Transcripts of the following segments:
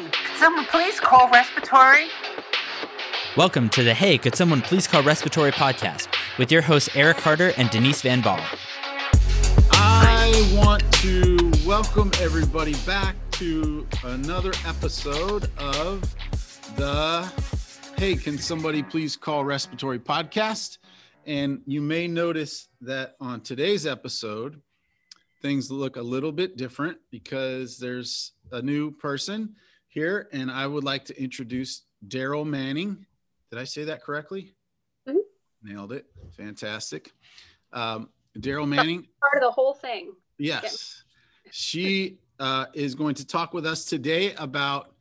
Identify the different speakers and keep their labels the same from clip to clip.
Speaker 1: Hey, could someone please call respiratory?
Speaker 2: Welcome to the Hey, Could Someone Please Call Respiratory podcast with your hosts Eric Harder and Denise Van Ball.
Speaker 3: I want to welcome everybody back to another episode of the Hey, Can Somebody Please Call Respiratory podcast. And you may notice that on today's episode, things look a little bit different because there's a new person here, and I would like to introduce Daryl Manning. Did I say that correctly?
Speaker 4: Mhm.
Speaker 3: Nailed it. Fantastic. Um, Daryl Manning.
Speaker 4: part of the whole thing.
Speaker 3: Yes. She uh, is going to talk with us today about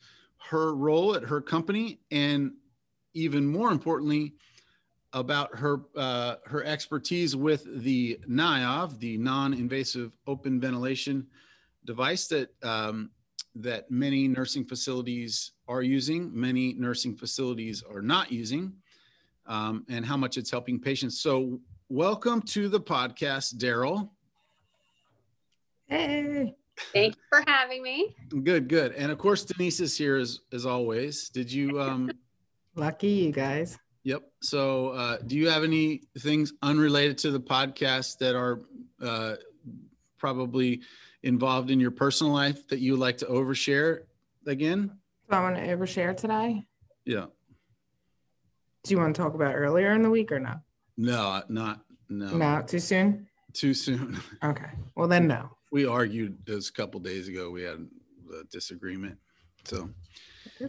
Speaker 3: her role at her company and even more importantly, about her uh, her expertise with the NIOV, the non-invasive open ventilation device that um, that many nursing facilities are using, many nursing facilities are not using, um, and how much it's helping patients. So, welcome to the podcast, Daryl.
Speaker 5: Hey.
Speaker 4: Thank you for having me.
Speaker 3: Good, good. And of course, Denise is here as, as always. Did you, um,
Speaker 5: Lucky you guys.
Speaker 3: yep. So, uh, do you have any things unrelated to the podcast that are, uh, probably involved in your personal life that you like to overshare again?
Speaker 5: So I want to overshare today.
Speaker 3: Yeah.
Speaker 5: Do you want to talk about earlier in the week or not?
Speaker 3: No, not, no,
Speaker 5: No, too soon?
Speaker 3: too soon.
Speaker 5: Okay. Well then no.
Speaker 3: We argued this a couple days ago. We had a disagreement. So,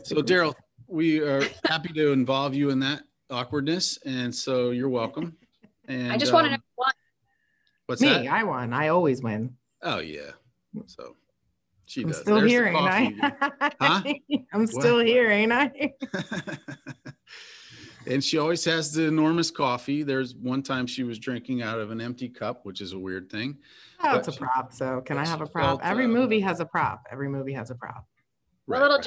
Speaker 3: So Daryl, we are happy to involve you in that awkwardness, and so you're welcome. And
Speaker 4: I just want to
Speaker 3: um,
Speaker 4: know what
Speaker 3: what's
Speaker 5: Me,
Speaker 3: that?
Speaker 5: I won. I always win.
Speaker 3: Oh yeah. So she
Speaker 5: I'm
Speaker 3: does.
Speaker 5: still
Speaker 3: There's
Speaker 5: here, ain't I?
Speaker 3: huh?
Speaker 5: I'm still
Speaker 3: What?
Speaker 5: here, ain't I?
Speaker 3: and she always has the enormous coffee. There's one time she was drinking out of an empty cup, which is a weird thing.
Speaker 5: Oh, it's a prop. So can I have a prop?
Speaker 3: felt,
Speaker 5: Every
Speaker 3: uh,
Speaker 5: movie has a prop. Every movie has a prop.
Speaker 4: a
Speaker 3: Right,
Speaker 4: little
Speaker 3: right.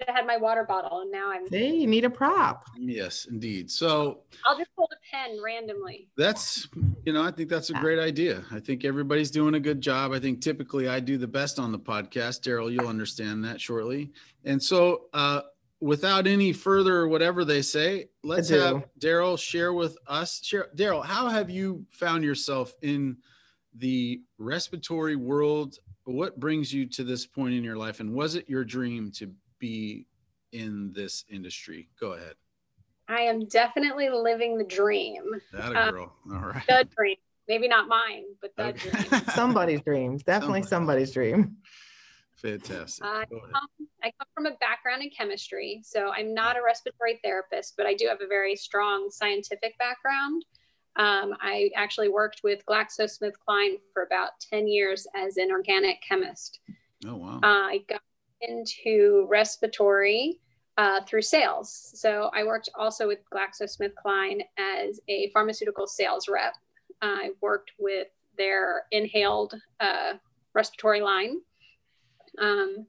Speaker 4: Jump. I had my water bottle, and now I'm.
Speaker 5: See, you need a prop.
Speaker 3: Yes, indeed. So
Speaker 4: I'll just hold a pen randomly.
Speaker 3: that's you know i think that's a great idea i think everybody's doing a good job i think typically i do the best on the podcast daryl you'll understand that shortly and so uh without any further whatever they say let's have daryl share with us share daryl how have you found yourself in the respiratory world what brings you to this point in your life and was it your dream to be in this industry go ahead
Speaker 4: I am definitely living the dream.
Speaker 3: that
Speaker 4: Uh,
Speaker 3: a girl all right
Speaker 4: The dream. Maybe not mine, but the
Speaker 3: Okay.
Speaker 4: dream.
Speaker 5: Somebody's dreams. Definitely
Speaker 3: Somebody.
Speaker 5: somebody's dream.
Speaker 3: Fantastic.
Speaker 4: I
Speaker 3: Go ahead.
Speaker 4: come, I come from a background in chemistry, so I'm not a respiratory therapist, but I do have a very strong scientific background. Um, I actually worked with GlaxoSmithKline for about 10 years as an organic chemist.
Speaker 3: Oh wow.
Speaker 4: I got into respiratory uh, through sales. So I worked also with GlaxoSmithKline as a pharmaceutical sales rep. I worked with their inhaled uh, respiratory line. Um,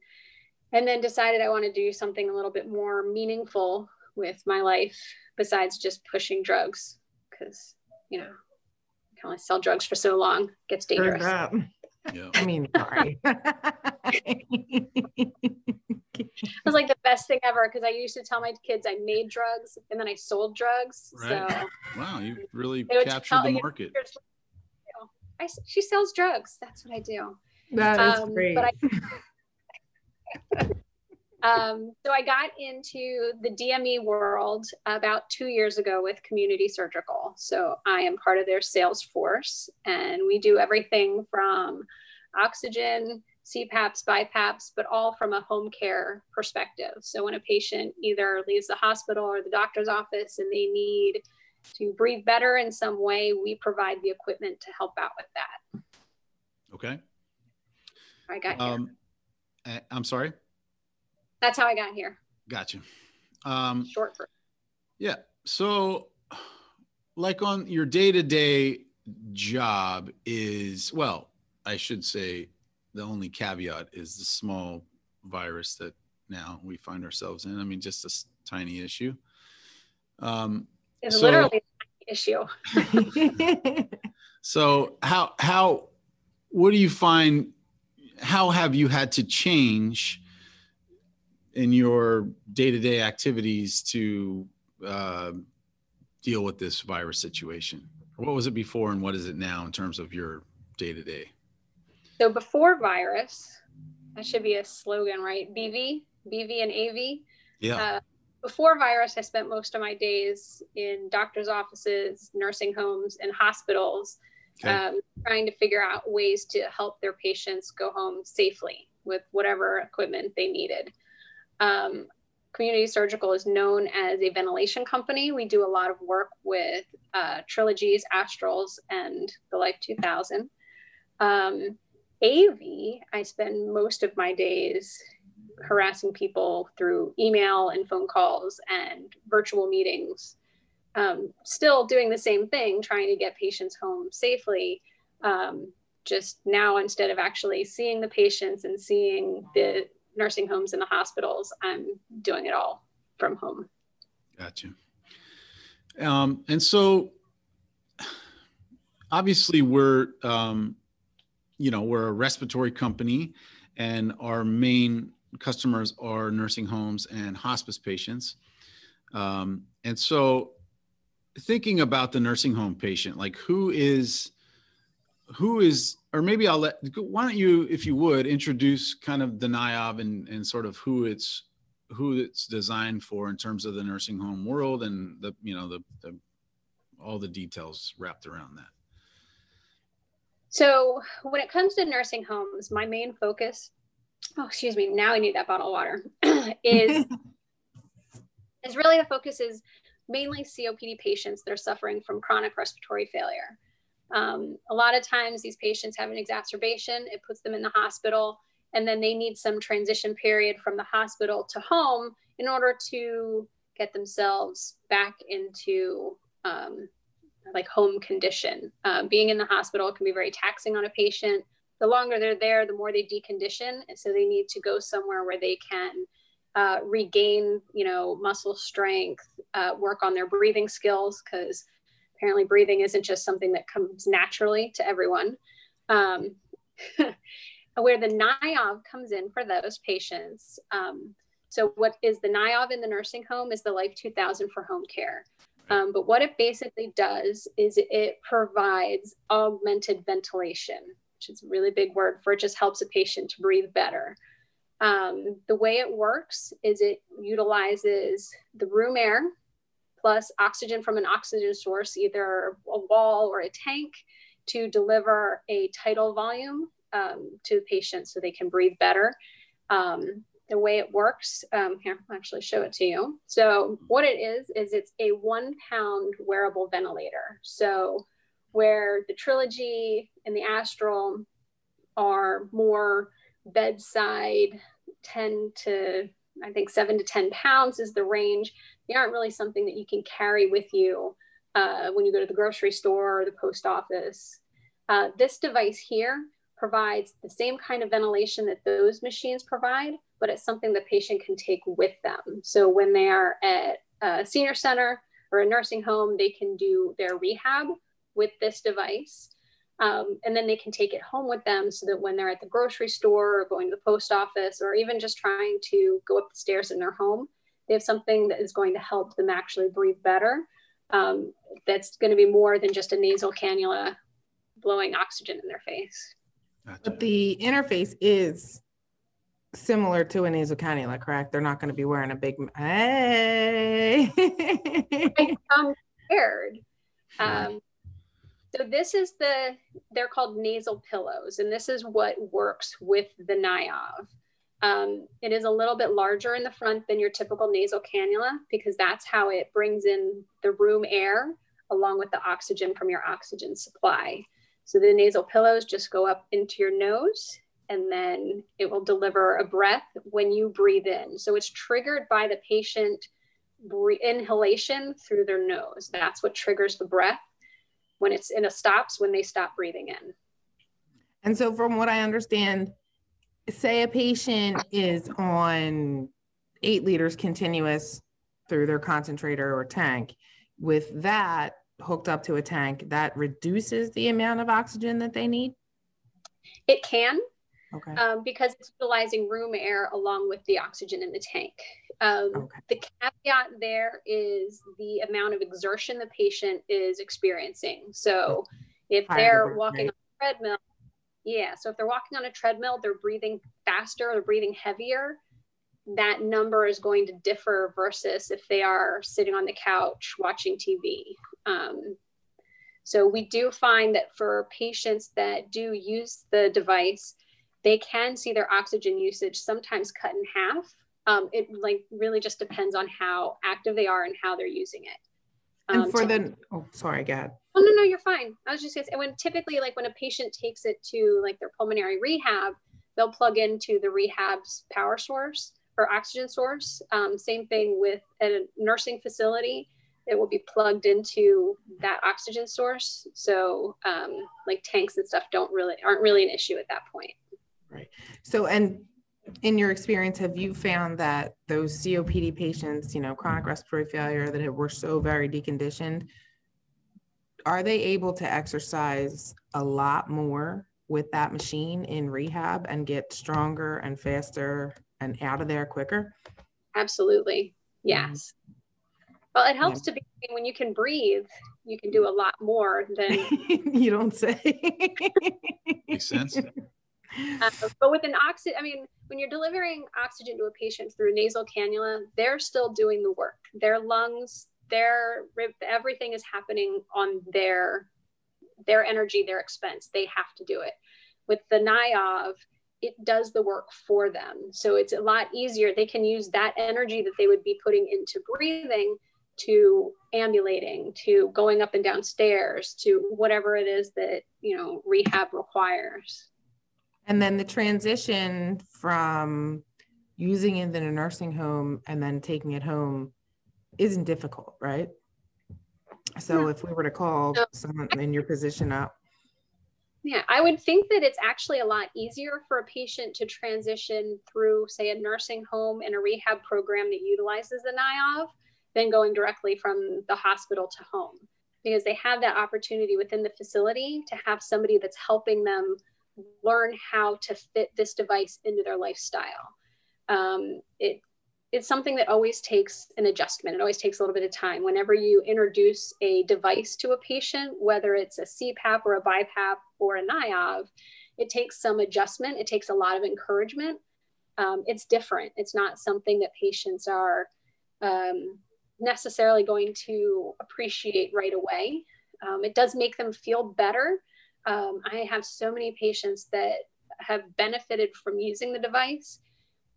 Speaker 4: and then decided I want to do something a little bit more meaningful with my life besides just pushing drugs because, you know, you can only sell drugs for so long, it gets dangerous.
Speaker 5: That.
Speaker 3: yeah.
Speaker 5: I mean, sorry.
Speaker 4: It was like the best thing ever because I used to tell my kids I made drugs and then I sold drugs.
Speaker 3: Right.
Speaker 4: So
Speaker 3: Wow, you really captured
Speaker 4: tell
Speaker 3: the market.
Speaker 4: I do. I s- she sells drugs. That's what I do.
Speaker 5: that is
Speaker 4: Um,
Speaker 5: great.
Speaker 4: but Um, so I got into the DME world about two years ago with Community Surgical. So I am part of their sales force, and we do everything from oxygen, CPAPs, BiPAPs, but all from a home care perspective. So when a patient either leaves the hospital or the doctor's office and they need to breathe better in some way, we provide the equipment to help out with that.
Speaker 3: Okay.
Speaker 4: I got.
Speaker 3: Um, I'm sorry.
Speaker 4: That's how I got here.
Speaker 3: Gotcha. Um,
Speaker 4: Short for
Speaker 3: yeah. So, like on your day to day job is well, I should say the only caveat is the small virus that now we find ourselves in. I mean, just a tiny issue. Um,
Speaker 4: It's
Speaker 3: So-
Speaker 4: literally an issue.
Speaker 3: So how how what do you find how have you had to change in your day-to-day activities to uh, deal with this virus situation? What was it before, and what is it now in terms of your day-to-day?
Speaker 4: So before virus, that should be a slogan, right? BV, BV, and AV.
Speaker 3: Yeah.
Speaker 4: Uh, before virus, I spent most of my days in doctors' offices, nursing homes, and hospitals,
Speaker 3: Okay.
Speaker 4: um, trying to figure out ways to help their patients go home safely with whatever equipment they needed. Um, Community Surgical is known as a ventilation company. We do a lot of work with uh, Trilogies, Astrals, and the Life 2000. Um, AV, I spend most of my days harassing people through email and phone calls and virtual meetings. Um, still doing the same thing, trying to get patients home safely. Um, just now, instead of actually seeing the patients and seeing the nursing homes and the hospitals, I'm doing it all from home.
Speaker 3: Gotcha. Um, and so, obviously, we're um, you know we're a respiratory company, and our main customers are nursing homes and hospice patients. Um, and so, thinking about the nursing home patient, like who is who is or maybe I'll let why don't you if you would introduce kind of the NIOV and, and sort of who it's who it's designed for in terms of the nursing home world and the you know the, the all the details wrapped around that.
Speaker 4: So, when it comes to nursing homes, my main focus, oh, excuse me, now I need that bottle of water, is, is really the focus is mainly COPD patients that are suffering from chronic respiratory failure. Um, a lot of times, these patients have an exacerbation, it puts them in the hospital, and then they need some transition period from the hospital to home in order to get themselves back into um, like home condition. Uh, being in the hospital can be very taxing on a patient. The longer they're there, the more they decondition, and so they need to go somewhere where they can uh, regain, you know, muscle strength, uh, work on their breathing skills because apparently breathing isn't just something that comes naturally to everyone. Um, where the NIOV comes in for those patients. Um, so, what is the NIOV in the nursing home is the Life 2000 for home care. Um, but what it basically does is it provides augmented ventilation, which is a really big word for it just helps a patient to breathe better. Um, the way it works is it utilizes the room air plus oxygen from an oxygen source, either a wall or a tank, to deliver a tidal volume um, to the patient so they can breathe better. Um, the way it works, um, here, I'll actually show it to you. So, what it is, is it's a one pound wearable ventilator. So, where the Trilogy and the Astral are more bedside, 10 to I think seven to 10 pounds is the range. They aren't really something that you can carry with you uh, when you go to the grocery store or the post office. Uh, this device here provides the same kind of ventilation that those machines provide, but it's something the patient can take with them. So when they are at a senior center or a nursing home, they can do their rehab with this device. Um, and then they can take it home with them so that when they're at the grocery store or going to the post office or even just trying to go up the stairs in their home, they have something that is going to help them actually breathe better. Um, that's going to be more than just a nasal cannula blowing oxygen in their face.
Speaker 3: Gotcha.
Speaker 5: But the interface is similar to a nasal cannula, correct? They're not going to be wearing a big. Hey.
Speaker 4: I come prepared. Um, so this is the, they're called nasal pillows, and this is what works with the NIOV. Um, it is a little bit larger in the front than your typical nasal cannula because that's how it brings in the room air along with the oxygen from your oxygen supply. So the nasal pillows just go up into your nose and then it will deliver a breath when you breathe in. So it's triggered by the patient inhalation through their nose. That's what triggers the breath when it's in a stops when they stop breathing in.
Speaker 5: and so, from what I understand, say a patient is on eight liters continuous through their concentrator or tank. With that hooked up to a tank, that reduces the amount of oxygen that they need.
Speaker 4: It can.
Speaker 5: Okay.
Speaker 4: um, because it's utilizing room air along with the oxygen in the tank. Um,
Speaker 5: Okay.
Speaker 4: The caveat there is the amount of exertion the patient is experiencing. So if
Speaker 5: Higher
Speaker 4: they're walking
Speaker 5: rate.
Speaker 4: on a treadmill, yeah, so if they're walking on a treadmill, they're breathing faster, they're breathing heavier. That number is going to differ versus if they are sitting on the couch watching TV. Um, so we do find that for patients that do use the device, they can see their oxygen usage sometimes cut in half. Um, it like really just depends on how active they are and how they're using it.
Speaker 5: And
Speaker 4: Um,
Speaker 5: for the, oh, sorry, go ahead.
Speaker 4: Oh no, no, you're fine. I was just gonna say when typically like when a patient takes it to like their pulmonary rehab, they'll plug into the rehab's power source or oxygen source. Um, same thing with a nursing facility. It will be plugged into that oxygen source. So um, like tanks and stuff don't really aren't really an issue at that point. Right.
Speaker 5: So, and in your experience, have you found that those COPD patients, you know, chronic respiratory failure that were so very deconditioned, are they able to exercise a lot more with that machine in rehab and get stronger and faster and out of there quicker?
Speaker 4: Absolutely. Yes. Mm-hmm. Well, it helps to be when you can breathe, you can do a lot more than
Speaker 5: you don't say.
Speaker 3: Makes sense.
Speaker 4: Uh, but with an oxygen, I mean, when you're delivering oxygen to a patient through nasal cannula, they're still doing the work. Their lungs, their everything is happening on their their energy, their expense. They have to do it. With the NIOV, it does the work for them. So it's a lot easier. They can use that energy that they would be putting into breathing to ambulating, to going up and down stairs, to whatever it is that, you know, rehab requires.
Speaker 5: And then the transition from using it in a nursing home and then taking it home isn't difficult, right? So if we were to call
Speaker 4: No.
Speaker 5: someone in your position up,
Speaker 4: Yeah, I would think that it's actually a lot easier for a patient to transition through, say, a nursing home and a rehab program that utilizes the NIOV than going directly from the hospital to home because they have that opportunity within the facility to have somebody that's helping them learn how to fit this device into their lifestyle. Um, it it's something that always takes an adjustment. It always takes a little bit of time. Whenever you introduce a device to a patient, whether it's a CPAP or a BiPAP or a NIOV, it takes some adjustment. It takes a lot of encouragement. Um, it's different. It's not something that patients are um, necessarily going to appreciate right away. Um, it does make them feel better. Um, I have so many patients that have benefited from using the device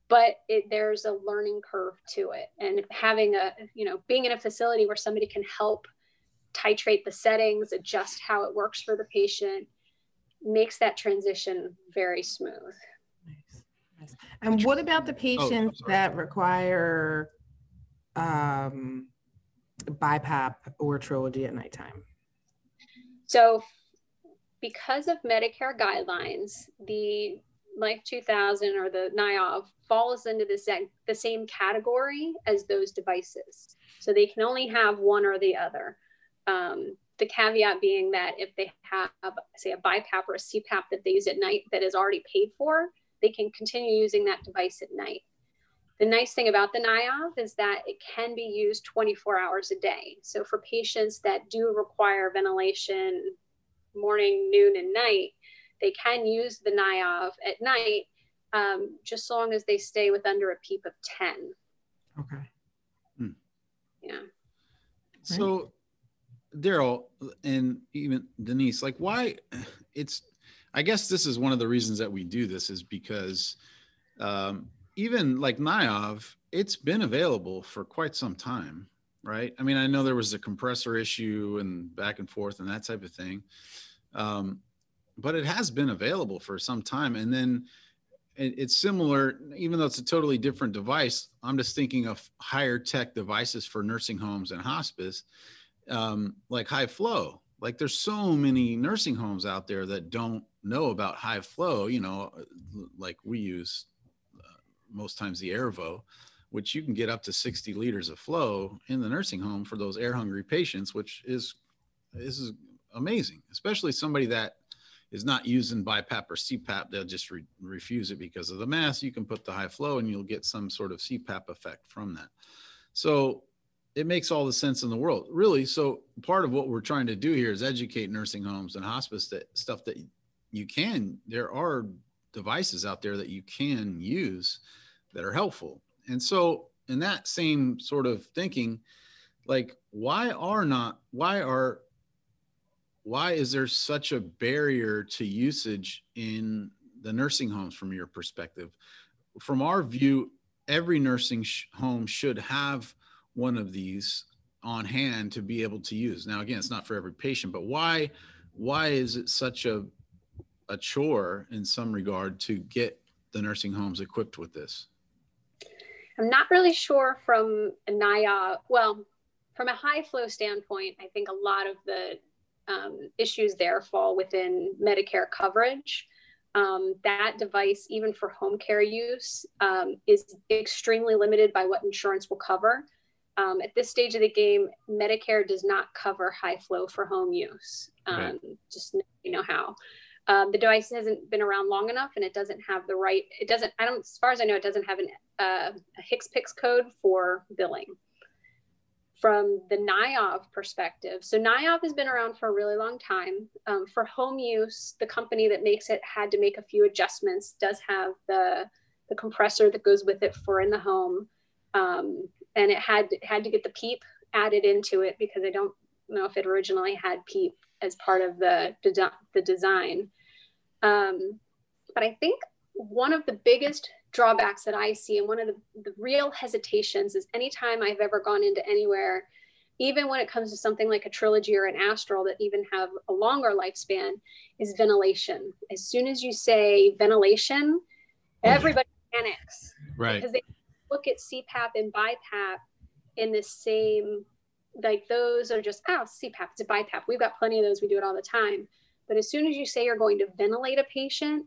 Speaker 4: but it, there's a learning curve to it and having a you know being in a facility where somebody can help titrate the settings adjust how it works for the patient makes that transition very smooth
Speaker 5: Nice, nice. and what about the patients
Speaker 3: sorry.
Speaker 5: that require um, BiPAP or Trilogy at nighttime?
Speaker 4: so because of medicare guidelines the life 2000 or the niov falls into the, same the same category as those devices. So they can only have one or the other. Um, the caveat being that if they have say a BiPAP or a CPAP that they use at night that is already paid for they can continue using that device at night. The nice thing about the NIOV is that it can be used 24 hours a day. So for patients that do require ventilation morning, noon, and night, they can use the NIOV at night, um, just so long as they stay with under a PEEP of 10.
Speaker 5: Okay.
Speaker 4: Yeah.
Speaker 3: So, Daryl and even Denise, like, why it's, I guess this is one of the reasons that we do this is because um, even like NIOV, it's been available for quite some time, right? I mean, I know there was a compressor issue and back and forth and that type of thing. Um, but it has been available for some time. And then it, it's similar, even though it's a totally different device. I'm just thinking of higher tech devices for nursing homes and hospice, um, like high flow. Like there's so many nursing homes out there that don't know about high flow, you know, like we use uh, most times the Airvo, which you can get up to 60 liters of flow in the nursing home for those air hungry patients, which is, is amazing, especially somebody that is not using BiPAP or CPAP, they'll just re- refuse it because of the mass. You can put the high flow and you'll get some sort of CPAP effect from that. So it makes all the sense in the world, really. So part of what we're trying to do here is educate nursing homes and hospice that stuff that you can. There are devices out there that you can use that are helpful. And so in that same sort of thinking, like why are not why are why is there such a barrier to usage in the nursing homes from your perspective? From our view, every nursing sh- home should have one of these on hand to be able to use. Now, again, it's not for every patient, but why why is it such a a chore in some regard to get the nursing homes equipped with this?
Speaker 4: I'm not really sure from a NIA, well, from a high flow standpoint, I think a lot of the um, issues there fall within Medicare coverage. Um, that device, even for home care use, um, is extremely limited by what insurance will cover. Um, at this stage of the game, Medicare does not cover high flow for home use.
Speaker 3: Right.
Speaker 4: Um, just you know how. Um, the device hasn't been around long enough, and it doesn't have the right. It doesn't. I don't. As far as I know, it doesn't have an, uh, a HCPCS code for billing from the NIOV perspective, so NIOV has been around for a really long time. Um, for home use, the company that makes it had to make a few adjustments, does have the, the compressor that goes with it for in the home. Um, and it had, had to get the PEEP added into it because I don't know if it originally had PEEP as part of the, the design. Um, but I think one of the biggest drawbacks that I see and one of the, the real hesitations is anytime I've ever gone into anywhere, even when it comes to something like a trilogy or an astral that even have a longer lifespan, is ventilation. As soon as you say ventilation, everybody panics.
Speaker 3: Right.
Speaker 4: Because they look at CPAP and BiPAP in the same, like those are just, oh, CPAP, it's a BiPAP. We've got plenty of those. We do it all the time. But as soon as you say you're going to ventilate a patient,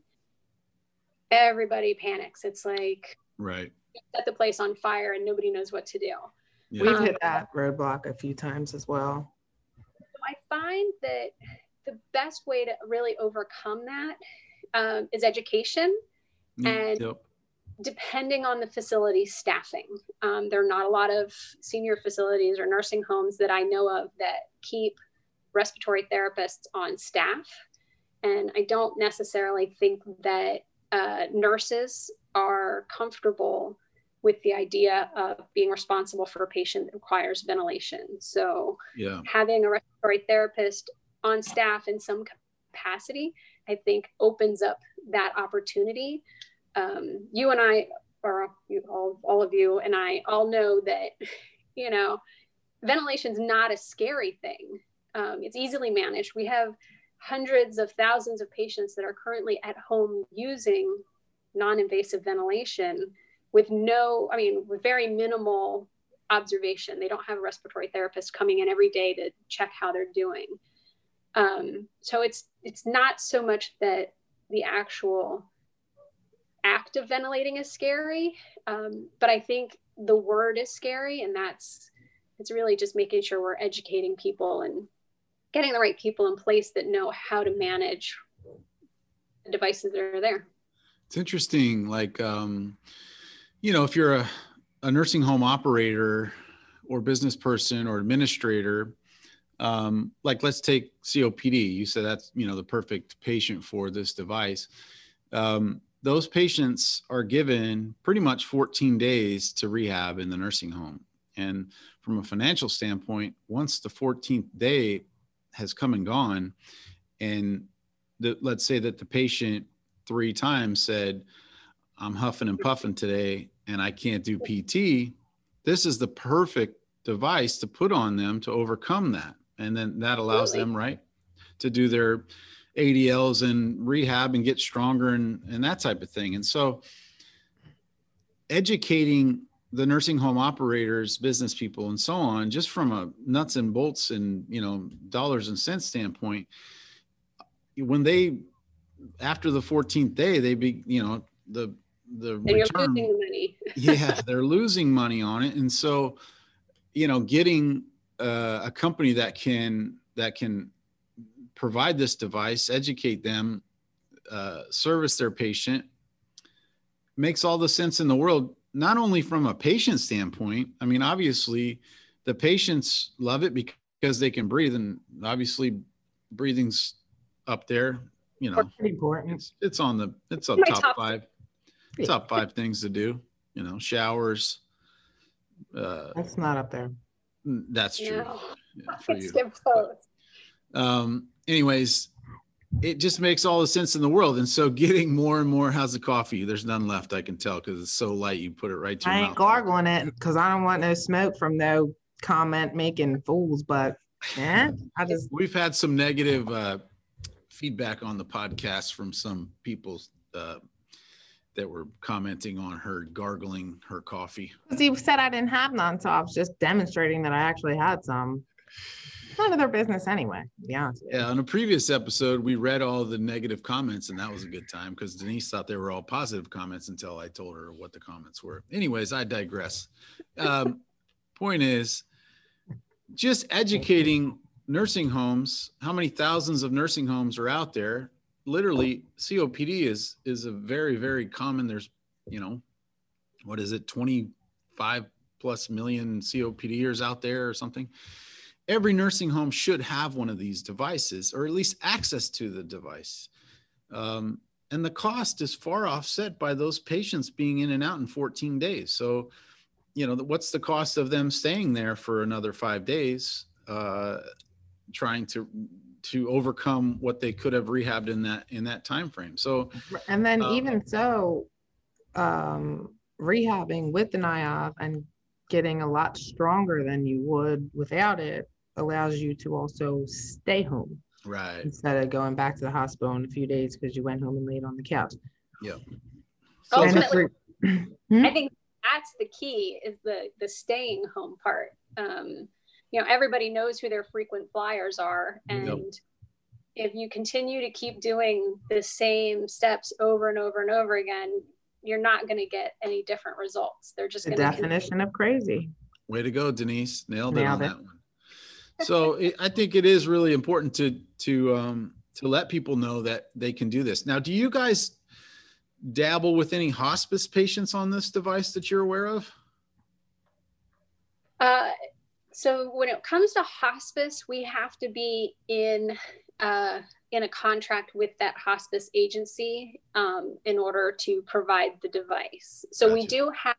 Speaker 4: everybody panics. It's like
Speaker 3: right.
Speaker 4: set the place on fire and nobody knows what to do.
Speaker 3: Yeah.
Speaker 5: We've hit that roadblock a few times as well.
Speaker 4: So I find that the best way to really overcome that um, is education and
Speaker 3: Yep.
Speaker 4: Depending on the facility staffing. Um, there are not a lot of senior facilities or nursing homes that I know of that keep respiratory therapists on staff. And I don't necessarily think that uh, nurses are comfortable with the idea of being responsible for a patient that requires ventilation. So,
Speaker 3: Yeah.
Speaker 4: having a respiratory therapist on staff in some capacity, I think opens up that opportunity. Um, you and I, or you, all, all of you and I, all know that, you know, ventilation is not a scary thing. Um, it's easily managed. We have hundreds of thousands of patients that are currently at home using non-invasive ventilation with no, I mean, with very minimal observation. They don't have a respiratory therapist coming in every day to check how they're doing. Um, so it's it's not so much that the actual act of ventilating is scary, um, but I think the word is scary, and that's it's really just making sure we're educating people and getting the right people in place that know how to manage the devices that are there.
Speaker 3: It's interesting. Like, um, you know, if you're a, a nursing home operator or business person or administrator, um, like let's take COPD. You said that's, you know, the perfect patient for this device. Um, those patients are given pretty much 14 days to rehab in the nursing home. And from a financial standpoint, once the 14th day has come and gone, and the, let's say that the patient three times said, I'm huffing and puffing today and I can't do PT, this is the perfect device to put on them to overcome that. And then that allows
Speaker 4: Absolutely.
Speaker 3: them, right, to do their ADLs and rehab and get stronger and, and that type of thing. And so educating the nursing home operators, business people, and so on, just from a nuts and bolts and you know dollars and cents standpoint, when they after the 14th day, they be you know the the
Speaker 4: And you're
Speaker 3: return
Speaker 4: losing the money.
Speaker 3: yeah they're losing money on it and so you know getting uh, a company that can that can provide this device, educate them, uh, service their patient, makes all the sense in the world. Not only from a patient standpoint. I mean, obviously, the patients love it because they can breathe, and obviously, breathing's up there. You know,
Speaker 5: Pretty important.
Speaker 3: it's it's on the it's up top,
Speaker 4: top-
Speaker 3: five top five things to do you know showers uh
Speaker 5: That's not up there.
Speaker 3: that's true
Speaker 4: No.
Speaker 3: yeah, for
Speaker 4: It's
Speaker 3: you
Speaker 4: skip close.
Speaker 3: Um anyways it just makes all the sense in the world and so getting more and more how's the coffee there's none left i can tell because it's so light you put it right to your
Speaker 5: I ain't
Speaker 3: mouth
Speaker 5: gargling it because I don't want no smoke from no comment making fools. But yeah, I just
Speaker 3: we've had some negative uh feedback on the podcast from some people uh that were commenting on her gargling her coffee
Speaker 5: because you said I didn't have none, so I was just demonstrating that I actually had some. None of their business anyway. To be honest. with you.
Speaker 3: Yeah, on a previous episode, we read all the negative comments, and that was a good time because Denise thought they were all positive comments until I told her what the comments were. Anyways, I digress. Um, point is, just educating nursing homes. How many thousands of nursing homes are out there? Literally, COPD is is a very very common. There's, you know, what is it, twenty five plus million COPDers out there or something every nursing home should have one of these devices or at least access to the device. Um, and the cost is far offset by those patients being in and out in 14 days. So, you know, what's the cost of them staying there for another five days, uh, trying to to overcome what they could have rehabbed in that in that time frame. So,
Speaker 5: And then
Speaker 3: Um,
Speaker 5: even so, um, rehabbing with the NIOV and getting a lot stronger than you would without it allows you to also stay home
Speaker 3: right,
Speaker 5: instead of going back to the hospital in a few days because you went home and laid on the couch.
Speaker 3: So,
Speaker 5: And it's
Speaker 4: Ultimately,
Speaker 5: re-
Speaker 4: I think that's the key is the the staying home part. Um, you know, everybody knows who their frequent flyers are, and
Speaker 3: Yep.
Speaker 4: if you continue to keep doing the same steps over and over and over again, you're not going to get any different results. They're just
Speaker 5: the
Speaker 4: going to
Speaker 5: definition of crazy.
Speaker 3: Way to go, Denise. Nailed it on
Speaker 5: it.
Speaker 3: that one. So it, I think it is really important to to um, to let people know that they can do this. Now, do you guys dabble with any hospice patients on this device that you're aware of?
Speaker 4: Uh, so when it comes to hospice, we have to be in uh, in a contract with that hospice agency um, in order to provide the device. So we do have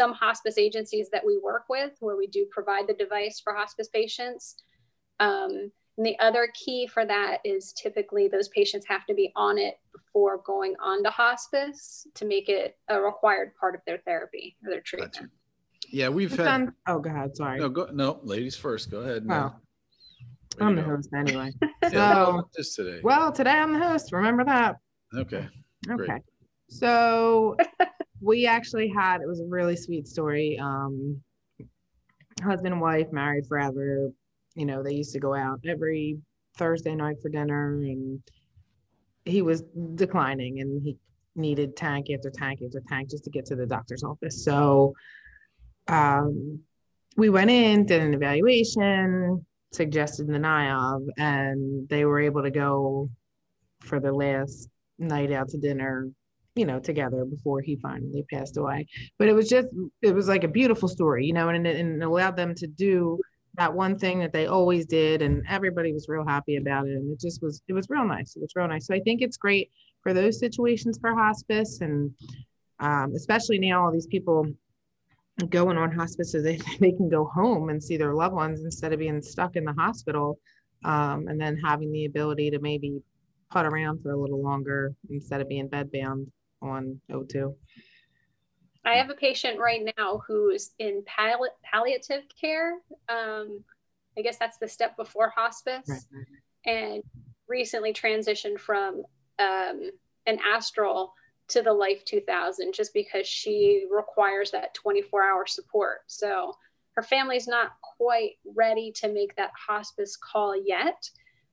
Speaker 4: some hospice agencies that we work with where we do provide the device for hospice patients. Um, and the other key for that is typically those patients have to be on it before going on to hospice to make it a required part of their therapy or their treatment.
Speaker 3: Gotcha. Yeah, we've
Speaker 5: It's
Speaker 3: had.
Speaker 5: on- oh, go ahead. Sorry.
Speaker 3: No, go, no, ladies first. Go ahead. No.
Speaker 5: Well,
Speaker 3: Way
Speaker 5: I'm the
Speaker 3: go.
Speaker 5: host anyway.
Speaker 3: Yeah,
Speaker 5: So,
Speaker 3: well, just today.
Speaker 5: well, today I'm the host. Remember that.
Speaker 3: Okay. Great.
Speaker 5: Okay. So we actually had it was a really sweet story. Um husband and wife married forever. You know, they used to go out every Thursday night for dinner and he was declining and he needed tank after tank after tank just to get to the doctor's office. So um we went in, did an evaluation, suggested the NIOV, and they were able to go for the last night out to dinner, you know, together before he finally passed away. But it was just, it was like a beautiful story, you know, and and it allowed them to do that one thing that they always did, and everybody was real happy about it. And it just was, it was real nice. It was real nice. So I think it's great for those situations for hospice, and um, especially now all these people going on hospice so they, they can go home and see their loved ones instead of being stuck in the hospital um, and then having the ability to maybe put around for a little longer instead of being bedbound on O2.
Speaker 4: I have a patient right now who's in palli- palliative care. Um, I guess that's the step before hospice, and recently transitioned from um, an astral to the Life 2000 just because she requires that 24 hour support. So her family's not quite ready to make that hospice call yet.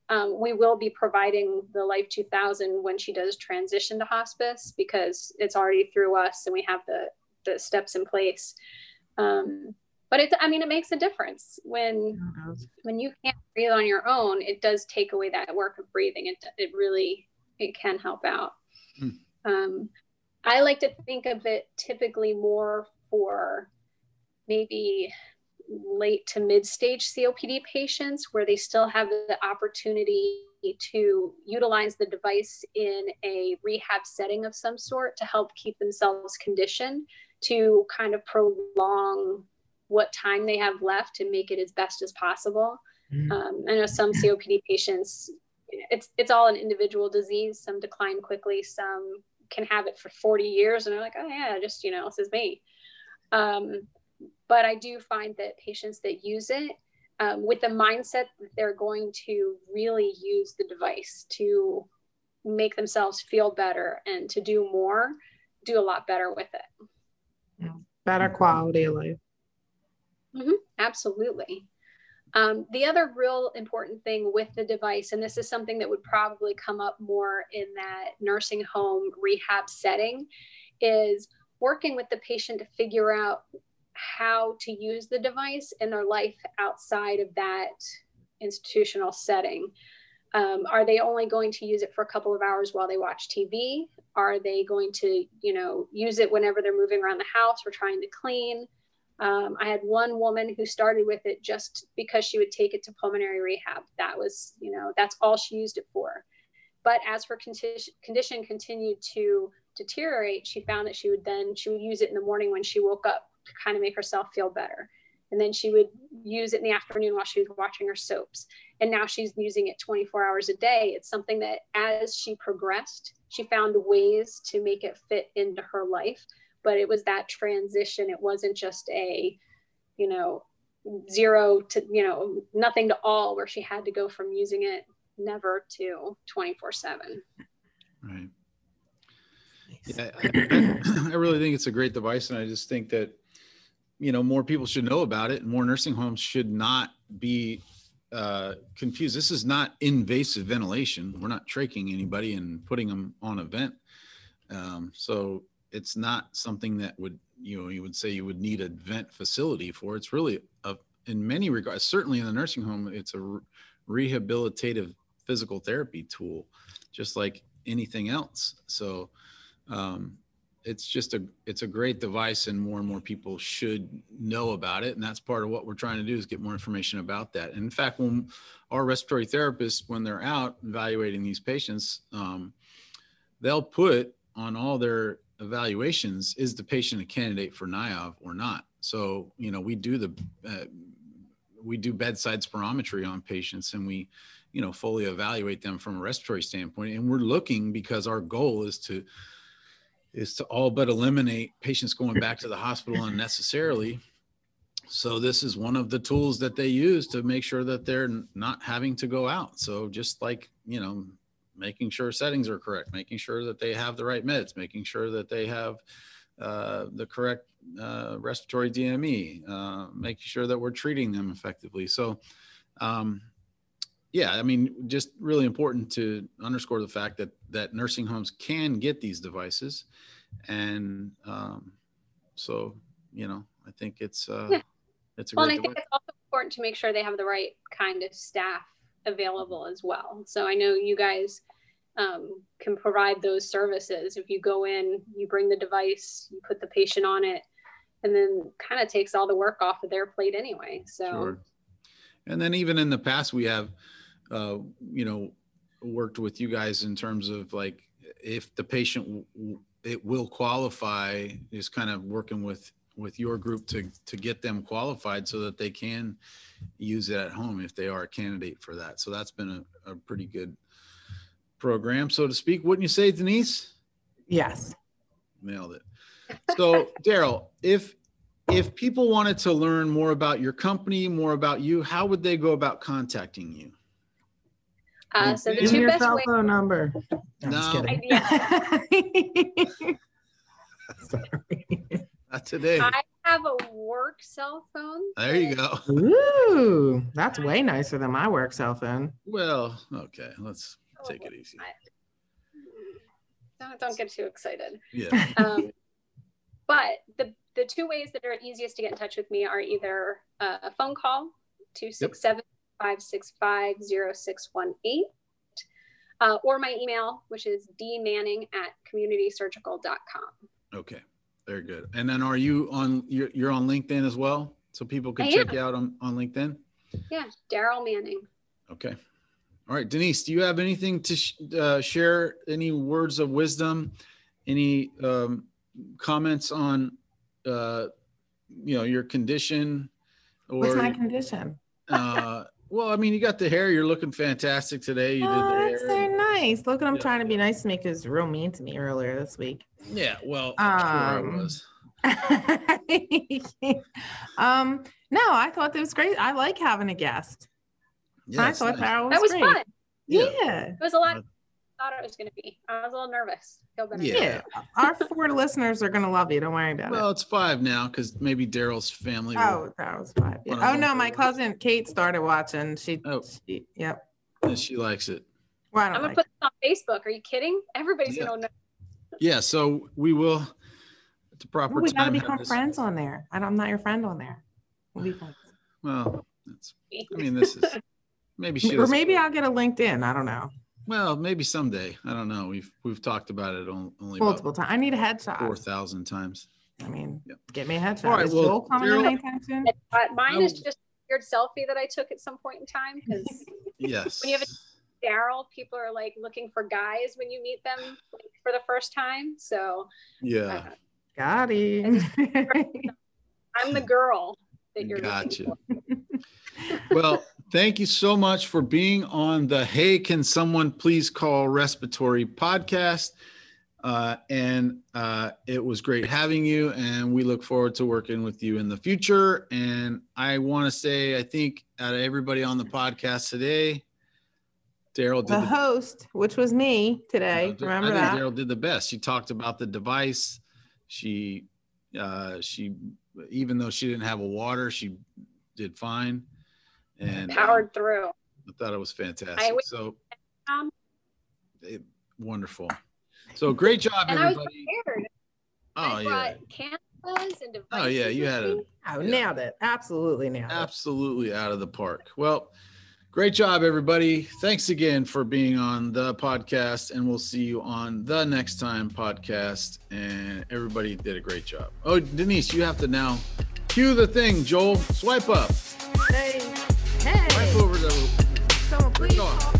Speaker 4: Um, we will be providing the Life 2000 when she does transition to hospice because it's already through us and we have the, the steps in place. Um, but it i mean it makes a difference when when you can't breathe on your own it does take away that work of breathing it, it really it can help out hmm. um, i like to think of it typically more for maybe late to mid stage copd patients where they still have the opportunity to utilize the device in a rehab setting of some sort to help keep themselves conditioned to kind of prolong what time they have left and make it as best as possible. Mm-hmm. Um, I know some COPD patients, it's it's all an individual disease. Some decline quickly, some can have it for 40 years, and they're like, oh yeah, just you know, this is me. Um, but I do find that patients that use it um, with the mindset that they're going to really use the device to make themselves feel better and to do more, do a lot better with it.
Speaker 5: Better quality of life.
Speaker 4: Mm-hmm, absolutely. Um, the other real important thing with the device, and this is something that would probably come up more in that nursing home rehab setting, is working with the patient to figure out how to use the device in their life outside of that institutional setting. Um, are they only going to use it for a couple of hours while they watch TV? Are they going to, you know, use it whenever they're moving around the house or trying to clean? Um, I had one woman who started with it just because she would take it to pulmonary rehab. That was, you know, that's all she used it for. But as her condition, condition continued to deteriorate, she found that she would then she would use it in the morning when she woke up to kind of make herself feel better. And then she would use it in the afternoon while she was watching her soaps. And now she's using it 24 hours a day. It's something that as she progressed, she found ways to make it fit into her life but it was that transition it wasn't just a you know zero to you know nothing to all where she had to go from using it never to 24 7
Speaker 3: right yeah I, I really think it's a great device and i just think that you know more people should know about it and more nursing homes should not be uh, confused. This is not invasive ventilation. We're not traking anybody and putting them on a vent. Um, so it's not something that would you know you would say you would need a vent facility for. It's really a in many regards certainly in the nursing home it's a rehabilitative physical therapy tool just like anything else. So um, it's just a it's a great device and more and more people should know about it. And that's part of what we're trying to do is get more information about that. And in fact when our respiratory therapists when they're out evaluating these patients um, they'll put on all their evaluations is the patient a candidate for NIOV or not. So you know we do the uh, we do bedside spirometry on patients and we you know fully evaluate them from a respiratory standpoint. And we're looking because our goal is to is to all but eliminate patients going back to the hospital unnecessarily so this is one of the tools that they use to make sure that they're not having to go out so just like you know making sure settings are correct, making sure that they have the right meds, making sure that they have uh, the correct uh, respiratory DME, uh, making sure that we're treating them effectively. So, um, yeah, I mean, just really important to underscore the fact that that nursing homes can get these devices, and um, so you know, I think it's uh, yeah. it's a
Speaker 4: well, and I device. think it's also important to make sure they have the right kind of staff available as well. So I know you guys um, can provide those services. If you go in, you bring the device, you put the patient on it, and then kind of takes all the work off of their plate anyway. So, sure.
Speaker 3: and then even in the past, we have, uh, you know, worked with you guys in terms of like if the patient it will qualify is kind of working with with your group to to get them qualified so that they can use it at home if they are a candidate for that. So that's been a, a pretty good program, so to speak. Wouldn't you say, Denise?
Speaker 5: Yes.
Speaker 3: Nailed it. So, Daryl, if if people wanted to learn more about your company, more about you, how would they go about contacting you?
Speaker 4: Uh, so the two
Speaker 5: your
Speaker 4: best
Speaker 5: cell
Speaker 4: ways.
Speaker 5: phone number. No,
Speaker 3: no.
Speaker 5: Sorry.
Speaker 3: Not today.
Speaker 4: I have a work cell phone.
Speaker 3: There you go.
Speaker 5: Ooh, that's way nicer than my work cell phone.
Speaker 3: Well, okay, let's take it easy.
Speaker 4: Don't, don't get too excited.
Speaker 3: Yeah.
Speaker 4: Um, but the the two ways that are easiest to get in touch with me are either a phone call 267 565 0618 uh, or my email, which is dmanning at communitysurgical.com.
Speaker 3: Okay, very good. And then are you on? You're, you're on LinkedIn as well, so people can
Speaker 4: I
Speaker 3: check
Speaker 4: am.
Speaker 3: you out on on LinkedIn.
Speaker 4: Yeah, Daryl Manning.
Speaker 3: Okay. All right, Denise, do you have anything to sh- uh, share? Any words of wisdom? Any um, comments on, uh, you know, your condition?
Speaker 5: What's my condition?
Speaker 3: uh, well, I mean, you got the hair. You're looking fantastic today. You did
Speaker 5: Oh,
Speaker 3: the
Speaker 5: that's
Speaker 3: hair.
Speaker 5: very nice. Look I'm
Speaker 3: Yeah.
Speaker 5: trying to be nice to me because real mean to me earlier this week.
Speaker 3: Yeah, well, I'm sure I
Speaker 5: Um,
Speaker 3: was.
Speaker 5: um, no, I thought that was great. I like having a guest. Yeah,
Speaker 3: I
Speaker 5: thought
Speaker 3: nice.
Speaker 5: that was,
Speaker 4: That was
Speaker 5: great.
Speaker 4: fun.
Speaker 3: Yeah.
Speaker 5: Yeah.
Speaker 4: It was a lot. I thought it was going to be. I was a little nervous.
Speaker 3: Yeah.
Speaker 5: Yeah. Our four listeners are gonna love you. Don't worry about
Speaker 3: Well,
Speaker 5: it.
Speaker 3: Well, it's five now because maybe Daryl's family. will-
Speaker 5: Oh, that was fine.
Speaker 3: One of
Speaker 5: Oh no, my cousin Kate started watching. She,
Speaker 3: Oh.
Speaker 5: she yep.
Speaker 3: and she likes it.
Speaker 5: Well, I
Speaker 4: I'm
Speaker 5: don't
Speaker 4: going
Speaker 5: like
Speaker 4: to put this on Facebook. Are you kidding? Everybody's
Speaker 3: Yeah.
Speaker 4: going to know.
Speaker 3: Yeah, so we will at the proper
Speaker 5: Well, we gotta become
Speaker 3: this-
Speaker 5: friends on there. I don't, I'm not your friend on there. We'll be friends.
Speaker 3: Well, that's. I mean, this is maybe she.
Speaker 5: or maybe I'll get a LinkedIn. I don't know.
Speaker 3: Well, maybe someday. I don't know. We've we've talked about it only
Speaker 5: Multiple times. I need a headshot.
Speaker 3: Four thousand times.
Speaker 5: I mean,
Speaker 3: Yep.
Speaker 5: get me a headshot.
Speaker 3: All right,
Speaker 5: Is
Speaker 3: well,
Speaker 5: Joel coming in anytime soon?
Speaker 4: Mine is just a weird selfie that I took at some point in time because
Speaker 3: Yes.
Speaker 4: When you have a Daryl, people are like looking for guys when you meet them like, for the first time. So
Speaker 3: yeah.
Speaker 4: uh,
Speaker 5: Got him.
Speaker 4: I'm the girl that you're
Speaker 3: Gotcha.
Speaker 4: looking for.
Speaker 3: Well, thank you so much for being on the Hey, Can Someone Please Call Respiratory podcast. Uh, and uh, it was great having you, and we look forward to working with you in the future. And I want to say, I think out of everybody on the podcast today, Daryl did
Speaker 5: the
Speaker 3: the,
Speaker 5: host, which was me today. Remember
Speaker 3: think
Speaker 5: that?
Speaker 3: Daryl did the best. She talked about the device. She, uh, she, even though she didn't have a water, she did fine. And um,
Speaker 4: Powered through.
Speaker 3: I thought it was fantastic.
Speaker 4: I
Speaker 3: so
Speaker 4: Um,
Speaker 3: wonderful. So great job,
Speaker 4: and I was
Speaker 3: everybody.
Speaker 4: prepared.
Speaker 3: Oh
Speaker 4: I
Speaker 3: yeah,
Speaker 4: brought cameras and devices.
Speaker 3: oh yeah, you had
Speaker 4: me.
Speaker 3: it
Speaker 5: Oh,
Speaker 3: Yeah.
Speaker 5: nailed it. Absolutely nailed it.
Speaker 3: absolutely out of the park. Well, great job, everybody. Thanks again for being on the podcast, and we'll see you on the next time podcast. And everybody did a great job. Oh, Denise, you have to now cue the thing. Joel, swipe up,
Speaker 5: Hey, hey,
Speaker 3: swipe over
Speaker 5: someone please
Speaker 3: Go on.
Speaker 5: call